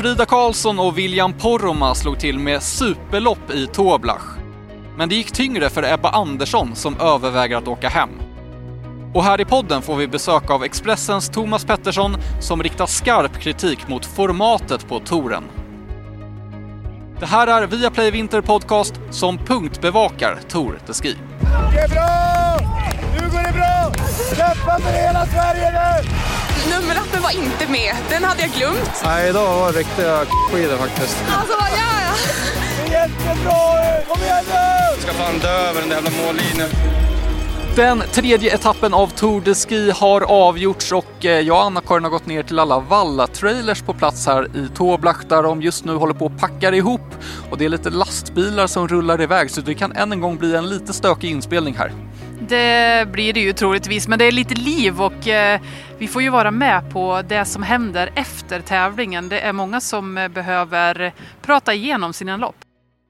Frida Karlsson och William Poromaa slog till med superlopp i Toblach. Men det gick tyngre för Ebba Andersson som överväger att åka hem. Och här i podden får vi besök av Expressens Thomas Pettersson som riktar skarp kritik mot formatet på touren. Det här är Viaplay Vinter Podcast som punktbevakar Tour de Ski. Det är bra! Nu går det bra! Kämpa för hela Sverige nu! Nummerlappen var inte med. Den hade jag glömt. Nej, idag var det riktiga skidor faktiskt. Alltså, vad gör jag? Det är jättebra! Kom igen nu! ska fan dö över den där jävla mållinjen. Den tredje etappen av Tour de Ski har avgjorts och eh, jag och Anna-Karin har gått ner till alla Valla-trailers på plats här i Toblach där de just nu håller på att packa ihop och det är lite lastbilar som rullar iväg så det kan än en gång bli en lite stökig inspelning här. Det blir det ju troligtvis, men det är lite liv och eh, vi får ju vara med på det som händer efter tävlingen. Det är många som eh, behöver prata igenom sina lopp.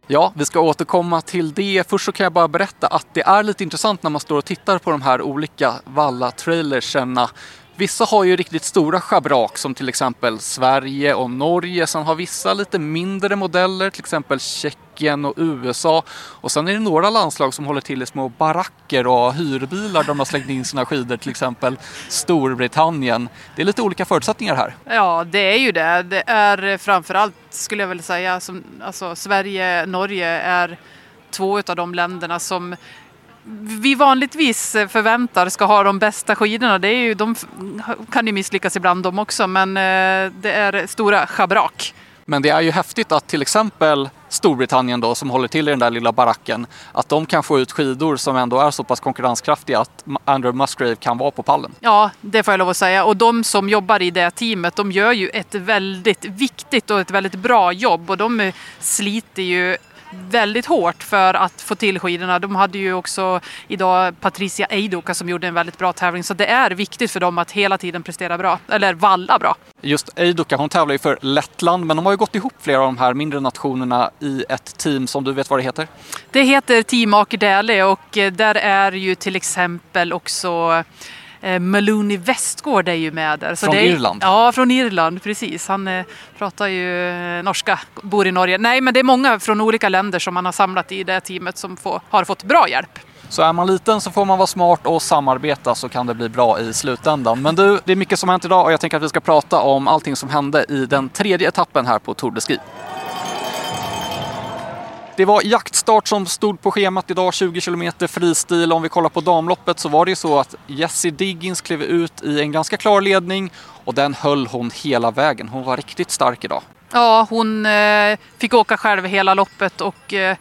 Ja, vi ska återkomma till det. Först så kan jag bara berätta att det är lite intressant när man står och tittar på de här olika Valla-trailerserna. Vissa har ju riktigt stora schabrak som till exempel Sverige och Norge. Sen har vissa lite mindre modeller, till exempel Tjeckien och USA. Och sen är det några landslag som håller till i små baracker och hyrbilar där de har slängt in sina skidor, till exempel Storbritannien. Det är lite olika förutsättningar här. Ja, det är ju det. Det är framförallt, skulle jag vilja säga, som, alltså, Sverige, Norge är två av de länderna som vi vanligtvis förväntar ska ha de bästa skidorna. Det är ju, de kan ju misslyckas ibland de också, men eh, det är stora schabrak. Men det är ju häftigt att till exempel Storbritannien då som håller till i den där lilla baracken, att de kan få ut skidor som ändå är så pass konkurrenskraftiga att Andrew Musgrave kan vara på pallen. Ja, det får jag lov att säga. Och de som jobbar i det teamet, de gör ju ett väldigt viktigt och ett väldigt bra jobb och de sliter ju väldigt hårt för att få till skidorna. De hade ju också idag Patricia Eidoka som gjorde en väldigt bra tävling så det är viktigt för dem att hela tiden prestera bra, eller valla bra. Just Eidoka, hon tävlar ju för Lettland men de har ju gått ihop flera av de här mindre nationerna i ett team som du vet vad det heter? Det heter Team Akerdale och eh, där är ju till exempel också Eh, Maloney Westgård är ju med där. Så från är, Irland? Ja, från Irland, precis. Han eh, pratar ju eh, norska, bor i Norge. Nej, men det är många från olika länder som man har samlat i det teamet som får, har fått bra hjälp. Så är man liten så får man vara smart och samarbeta så kan det bli bra i slutändan. Men du, det är mycket som har hänt idag och jag tänker att vi ska prata om allting som hände i den tredje etappen här på Tour de Ski. Det var jaktstart som stod på schemat idag, 20 km fristil. Om vi kollar på damloppet så var det ju så att Jessie Diggins klev ut i en ganska klar ledning och den höll hon hela vägen. Hon var riktigt stark idag. Ja, hon eh, fick åka själv hela loppet och eh,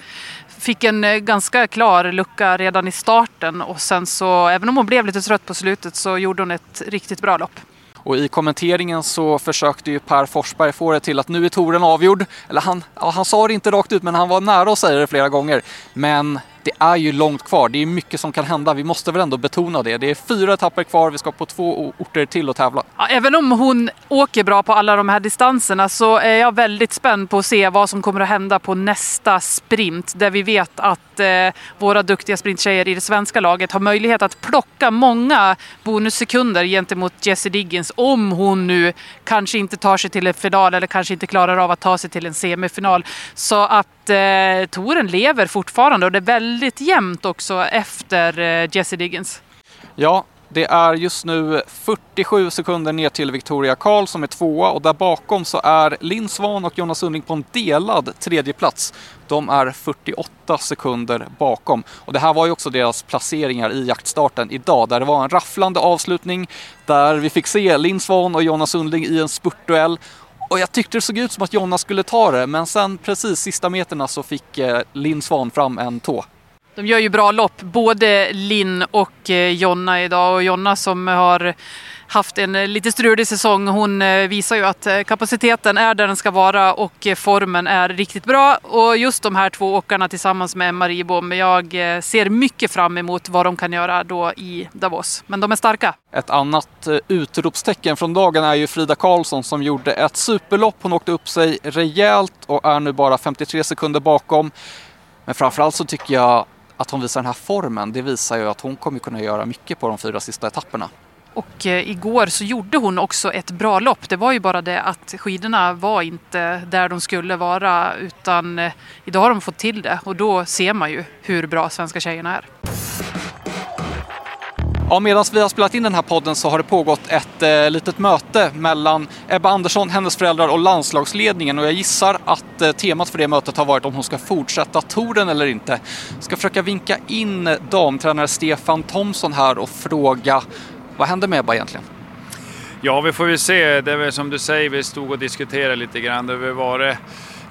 fick en eh, ganska klar lucka redan i starten och sen så, även om hon blev lite trött på slutet så gjorde hon ett riktigt bra lopp. Och i kommenteringen så försökte ju Per Forsberg få det till att nu är touren avgjord. Eller han, ja, han sa det inte rakt ut men han var nära att säga det flera gånger. Men det är ju långt kvar. Det är mycket som kan hända. Vi måste väl ändå betona det. Det är fyra etapper kvar. Vi ska på två orter till och tävla. Ja, även om hon åker bra på alla de här distanserna så är jag väldigt spänd på att se vad som kommer att hända på nästa sprint. Där vi vet att eh, våra duktiga sprinttjejer i det svenska laget har möjlighet att plocka många bonussekunder gentemot Jessie Diggins om hon nu kanske inte tar sig till en final eller kanske inte klarar av att ta sig till en semifinal. Så att eh, touren lever fortfarande och det är väldigt väldigt jämnt också efter eh, Jesse Jessie Diggins. Ja, det är just nu 47 sekunder ner till Victoria Karl som är tvåa och där bakom så är Linn Svan och Jonas Sundling på en delad tredje plats. De är 48 sekunder bakom. Och det här var ju också deras placeringar i jaktstarten idag där det var en rafflande avslutning där vi fick se Linn Svan och Jonas Sundling i en spurtduell och jag tyckte det såg ut som att Jonna skulle ta det, men sen precis sista meterna så fick eh, Linn Svan fram en tå. De gör ju bra lopp, både Linn och eh, Jonna idag. Och Jonna som har haft en eh, lite strulig säsong. Hon eh, visar ju att kapaciteten är där den ska vara och formen är riktigt bra. Och just de här två åkarna tillsammans med Emma Ribom, jag ser mycket fram emot vad de kan göra då i Davos. Men de är starka. Ett annat utropstecken från dagen är ju Frida Karlsson som gjorde ett superlopp. Hon åkte upp sig rejält och är nu bara 53 sekunder bakom. Men framförallt så tycker jag att hon visar den här formen, det visar ju att hon kommer kunna göra mycket på de fyra sista etapperna. Och eh, igår så gjorde hon också ett bra lopp. Det var ju bara det att skidorna var inte där de skulle vara utan eh, idag har de fått till det och då ser man ju hur bra svenska tjejerna är. Ja, medan vi har spelat in den här podden så har det pågått ett eh, litet möte mellan Ebba Andersson, hennes föräldrar och landslagsledningen och jag gissar att eh, temat för det mötet har varit om hon ska fortsätta touren eller inte. Jag ska försöka vinka in damtränare Stefan Thomsson här och fråga vad händer med Ebba egentligen? Ja, vi får ju se. Det är väl som du säger, vi stod och diskuterade lite grann. Det har varit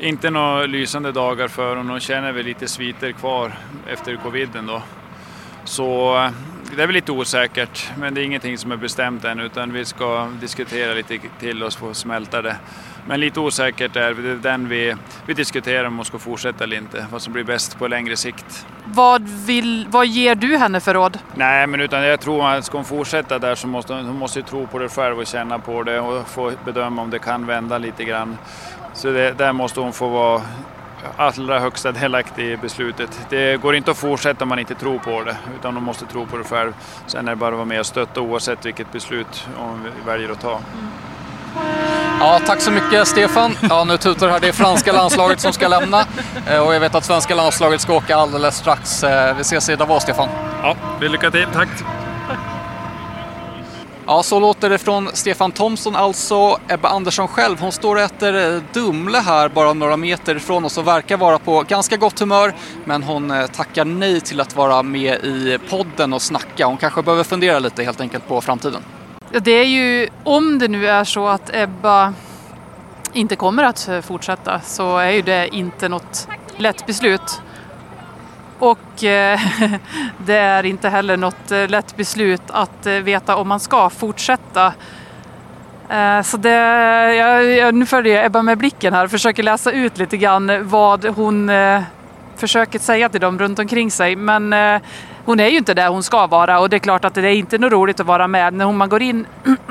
inte några lysande dagar för honom Hon känner väl lite sviter kvar efter coviden då. Så eh, det är väl lite osäkert, men det är ingenting som är bestämt än utan vi ska diskutera lite till oss för att smälta det. Men lite osäkert är det den vi, vi diskuterar om hon ska fortsätta eller inte, vad som blir bäst på längre sikt. Vad, vill, vad ger du henne för råd? Nej, men utan jag tror att ska hon fortsätta där så måste hon måste tro på det själv och känna på det och få bedöma om det kan vända lite grann. Så det, där måste hon få vara allra högsta delaktig i beslutet. Det går inte att fortsätta om man inte tror på det, utan de måste tro på det själv. Sen är det bara att vara med och stötta oavsett vilket beslut hon väljer att ta. Ja, tack så mycket Stefan. Ja, nu tutar här. Det är franska landslaget som ska lämna eh, och jag vet att svenska landslaget ska åka alldeles strax. Eh, Vi ses i Davos, Stefan. Ja, lycka till. Tack! Ja, så låter det från Stefan Thomsson, alltså Ebba Andersson själv. Hon står och äter eh, Dumle här bara några meter ifrån oss och verkar vara på ganska gott humör. Men hon eh, tackar nej till att vara med i podden och snacka. Hon kanske behöver fundera lite helt enkelt på framtiden. Ja, Det är ju, om det nu är så att Ebba inte kommer att eh, fortsätta så är ju det inte något lätt beslut. Och eh, det är inte heller något eh, lätt beslut att eh, veta om man ska fortsätta. Eh, så det, jag, jag, nu följer jag Ebba med blicken här och försöker läsa ut lite grann vad hon eh, försöker säga till dem runt omkring sig. Men eh, hon är ju inte där hon ska vara och det är klart att det är inte något roligt att vara med när man går in.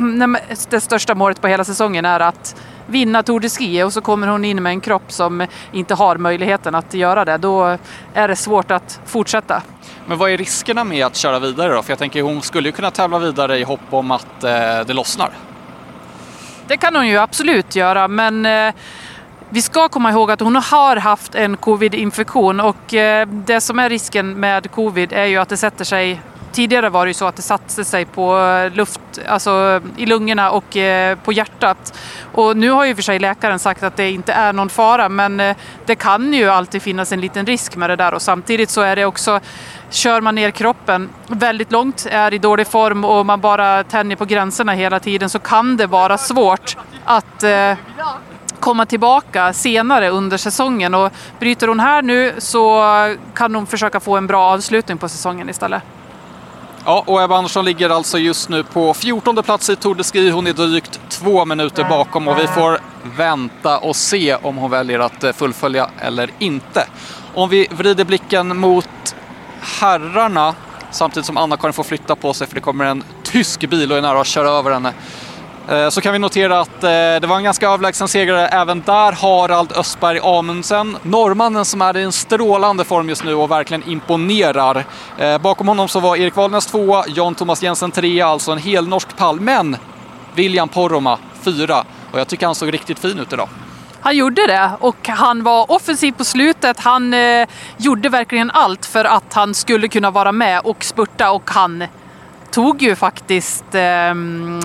det största målet på hela säsongen är att vinna Tour de Ski och så kommer hon in med en kropp som inte har möjligheten att göra det. Då är det svårt att fortsätta. Men vad är riskerna med att köra vidare då? För jag tänker hon skulle ju kunna tävla vidare i hopp om att eh, det lossnar. Det kan hon ju absolut göra, men eh, vi ska komma ihåg att hon har haft en covid-infektion och eh, det som är risken med covid är ju att det sätter sig Tidigare var det ju så att det satte sig på eh, luft, alltså i lungorna och eh, på hjärtat. Och nu har ju för sig läkaren sagt att det inte är någon fara men eh, det kan ju alltid finnas en liten risk med det där och samtidigt så är det också Kör man ner kroppen väldigt långt, är i dålig form och man bara tänjer på gränserna hela tiden så kan det vara svårt att komma tillbaka senare under säsongen. Och bryter hon här nu så kan hon försöka få en bra avslutning på säsongen istället. Ja, och Ebba Andersson ligger alltså just nu på 14 plats i Tour de Ski. Hon är drygt två minuter bakom och vi får vänta och se om hon väljer att eh, fullfölja eller inte. Om vi vrider blicken mot herrarna samtidigt som Anna-Karin får flytta på sig för det kommer en tysk bil och är nära att köra över henne. Eh, så kan vi notera att eh, det var en ganska överlägsen segrare även där, Harald Östberg Amundsen. Norrmannen som är i en strålande form just nu och verkligen imponerar. Eh, bakom honom så var Erik Valnäs tvåa, Jan Thomas Jensen trea, alltså en hel norsk pall. Men William Poromaa fyra och jag tycker han såg riktigt fin ut idag. Han gjorde det och han var offensiv på slutet. Han eh, gjorde verkligen allt för att han skulle kunna vara med och spurta och han tog ju faktiskt eh,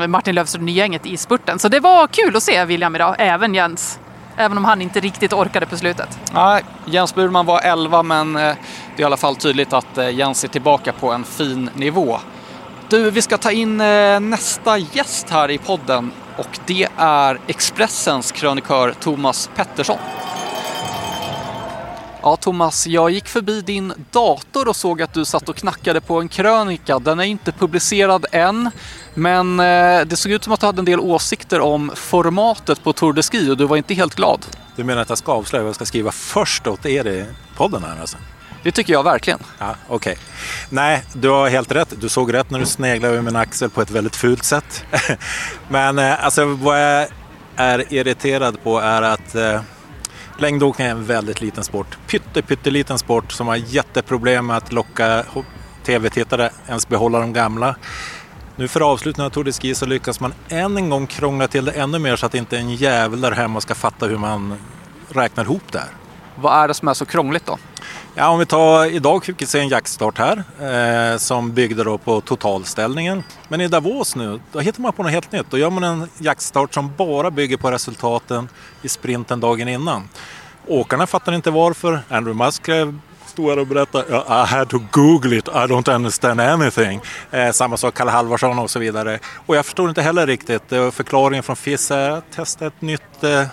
Martin Löfström Nygänget i spurten. Så det var kul att se William idag, även Jens. Även om han inte riktigt orkade på slutet. Nej, Jens Burman var 11 men eh, det är i alla fall tydligt att eh, Jens är tillbaka på en fin nivå. Du, vi ska ta in eh, nästa gäst här i podden och det är Expressens krönikör Thomas Pettersson. Ja, Thomas, jag gick förbi din dator och såg att du satt och knackade på en krönika. Den är inte publicerad än, men eh, det såg ut som att du hade en del åsikter om formatet på Tour de Ski och du var inte helt glad. Du menar att jag ska avslöja vad jag ska skriva först åt er i podden här alltså? Det tycker jag verkligen. Ja, okej. Nej, du har helt rätt. Du såg rätt när du sneglade över min axel på ett väldigt fult sätt. Men eh, alltså vad jag är irriterad på är att eh, längdåkning är en väldigt liten sport. Pytte, pytteliten sport som har jätteproblem med att locka tv-tittare, ens behålla de gamla. Nu för avslutningen av Tour de Ski så lyckas man än en gång krångla till det ännu mer så att inte en jävel där hemma ska fatta hur man räknar ihop det här. Vad är det som är så krångligt då? Ja, om vi tar idag fick vi se en jaktstart här eh, som byggde då på totalställningen. Men i Davos nu, då hittar man på något helt nytt. Då gör man en jaktstart som bara bygger på resultaten i sprinten dagen innan. Åkarna fattar inte varför. Andrew Musk stod här och berättade I had to google it, I don't understand anything. Eh, samma sak Kalle Halvarsson och så vidare. Och jag förstår inte heller riktigt. Eh, förklaringen från FIS är att testa ett nytt eh,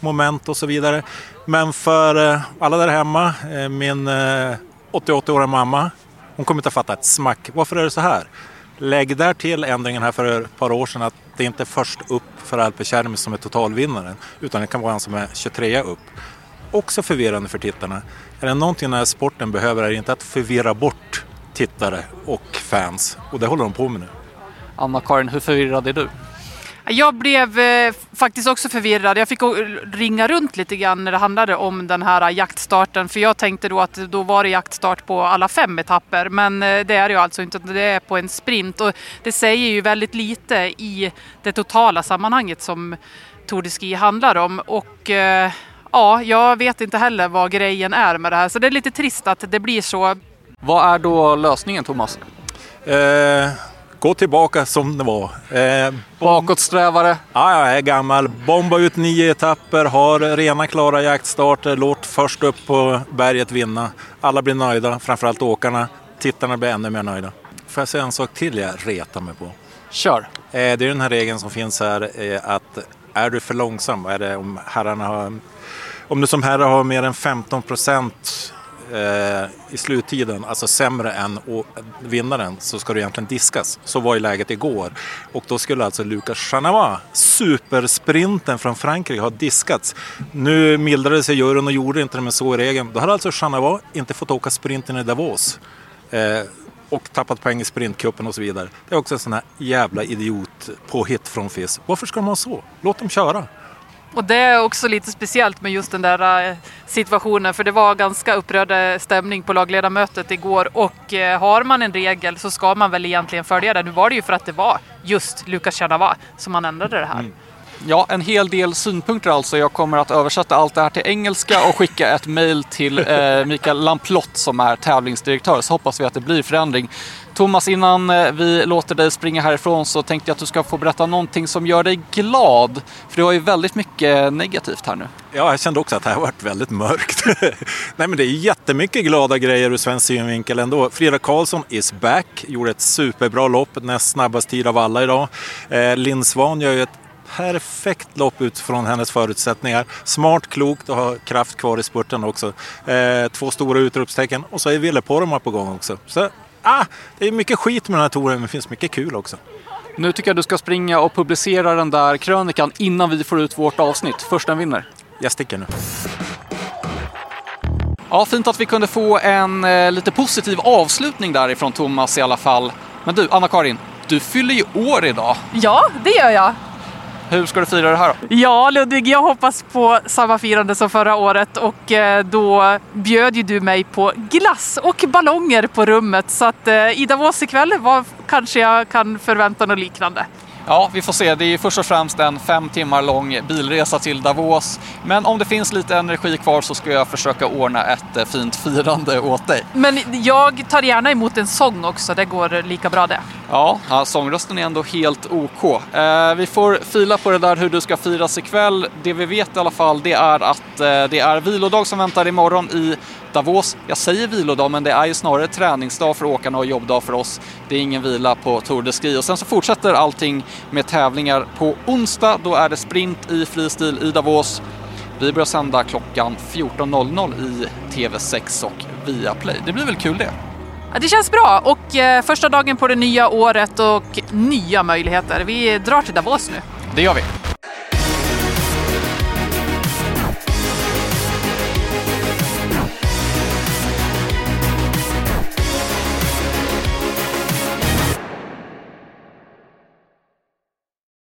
moment och så vidare. Men för eh, alla där hemma, eh, min eh, 88-åriga mamma, hon kommer inte att fatta ett smack. Varför är det så här? Lägg där till ändringen här för ett par år sedan att det inte är först upp för Alpe Cermis som är totalvinnaren utan det kan vara han som är 23 upp. Också förvirrande för tittarna. Är det någonting den här sporten behöver är det inte att förvirra bort tittare och fans och det håller de på med nu. Anna-Karin, hur förvirrad är du? Jag blev eh, faktiskt också förvirrad. Jag fick ringa runt lite grann när det handlade om den här jaktstarten. För jag tänkte då att då var det jaktstart på alla fem etapper. Men eh, det är det ju alltså inte, det är på en sprint. Och det säger ju väldigt lite i det totala sammanhanget som Tour de Ski handlar om. Och eh, ja, jag vet inte heller vad grejen är med det här. Så det är lite trist att det blir så. Vad är då lösningen Thomas? Eh gå tillbaka som det var. Eh, Bakåtsträvare? Ja, jag är gammal. Bomba ut nio etapper, har rena klara jaktstarter, låt först upp på berget vinna. Alla blir nöjda, framförallt åkarna. Tittarna blir ännu mer nöjda. Får jag säga en sak till jag retar mig på? Kör! Eh, det är den här regeln som finns här eh, att är du för långsam, är det om herrarna har om du som herre har mer än 15 procent eh, i sluttiden, alltså sämre än vinnaren, så ska du egentligen diskas. Så var ju läget igår. Och då skulle alltså Lucas Chanava, supersprinten från Frankrike, ha diskats. Nu mildrade sig juryn och gjorde inte det men så i regeln. Då hade alltså Chanava inte fått åka sprinten i Davos. Eh, och tappat poäng i sprintcupen och så vidare. Det är också en sån här jävla idiot påhitt från FIS. Varför ska de ha så? Låt dem köra. Och det är också lite speciellt med just den där eh, situationen för det var ganska upprörd stämning på lagledamötet igår och eh, har man en regel så ska man väl egentligen följa den. Nu var det ju för att det var just Lukas Tjernava som man ändrade det här. Mm. Ja, en hel del synpunkter alltså. Jag kommer att översätta allt det här till engelska och skicka ett mejl till eh, Mikael Lamplott som är tävlingsdirektör. Så hoppas vi att det blir förändring. Thomas, innan eh, vi låter dig springa härifrån så tänkte jag att du ska få berätta någonting som gör dig glad. För du har ju väldigt mycket negativt här nu. Ja, jag kände också att det här varit väldigt mörkt. Nej, men det är jättemycket glada grejer ur svensk synvinkel ändå. Frida Karlsson is back, gjorde ett superbra lopp, näst snabbast tid av alla idag. Eh, Linn Svan gör ju ett perfekt lopp utifrån hennes förutsättningar. Smart, klokt och har kraft kvar i spurten också. Eh, två stora utropstecken och så är Ville Poromaa på gång också. Så, ah, det är mycket skit med den här touren men det finns mycket kul också. Nu tycker jag du ska springa och publicera den där krönikan innan vi får ut vårt avsnitt. Först den vinner. Jag sticker nu. Ja, fint att vi kunde få en eh, lite positiv avslutning därifrån Thomas i alla fall. Men du, Anna-Karin, du fyller ju år idag. Ja, det gör jag. Hur ska du fira det här då? Ja, Ludvig, jag hoppas på samma firande som förra året och eh, då bjöd ju du mig på glass och ballonger på rummet så att eh, i Davos ikväll var, kanske jag kan förvänta något liknande. Ja, vi får se. Det är först och främst en fem timmar lång bilresa till Davos. Men om det finns lite energi kvar så ska jag försöka ordna ett eh, fint firande åt dig. Men jag tar gärna emot en sång också, det går lika bra det. Ja, ja sångrösten är ändå helt OK. Eh, vi får fila på det där hur du ska firas ikväll. Det vi vet i alla fall det är att eh, det är vilodag som väntar imorgon i Davos, jag säger vilodag, men det är ju snarare träningsdag för åkarna och jobbdag för oss. Det är ingen vila på Tour de Ski. Och sen så fortsätter allting med tävlingar på onsdag. Då är det sprint i fristil i Davos. Vi börjar sända klockan 14.00 i TV6 och Viaplay. Det blir väl kul det? Ja, det känns bra och eh, första dagen på det nya året och nya möjligheter. Vi drar till Davos nu. Det gör vi.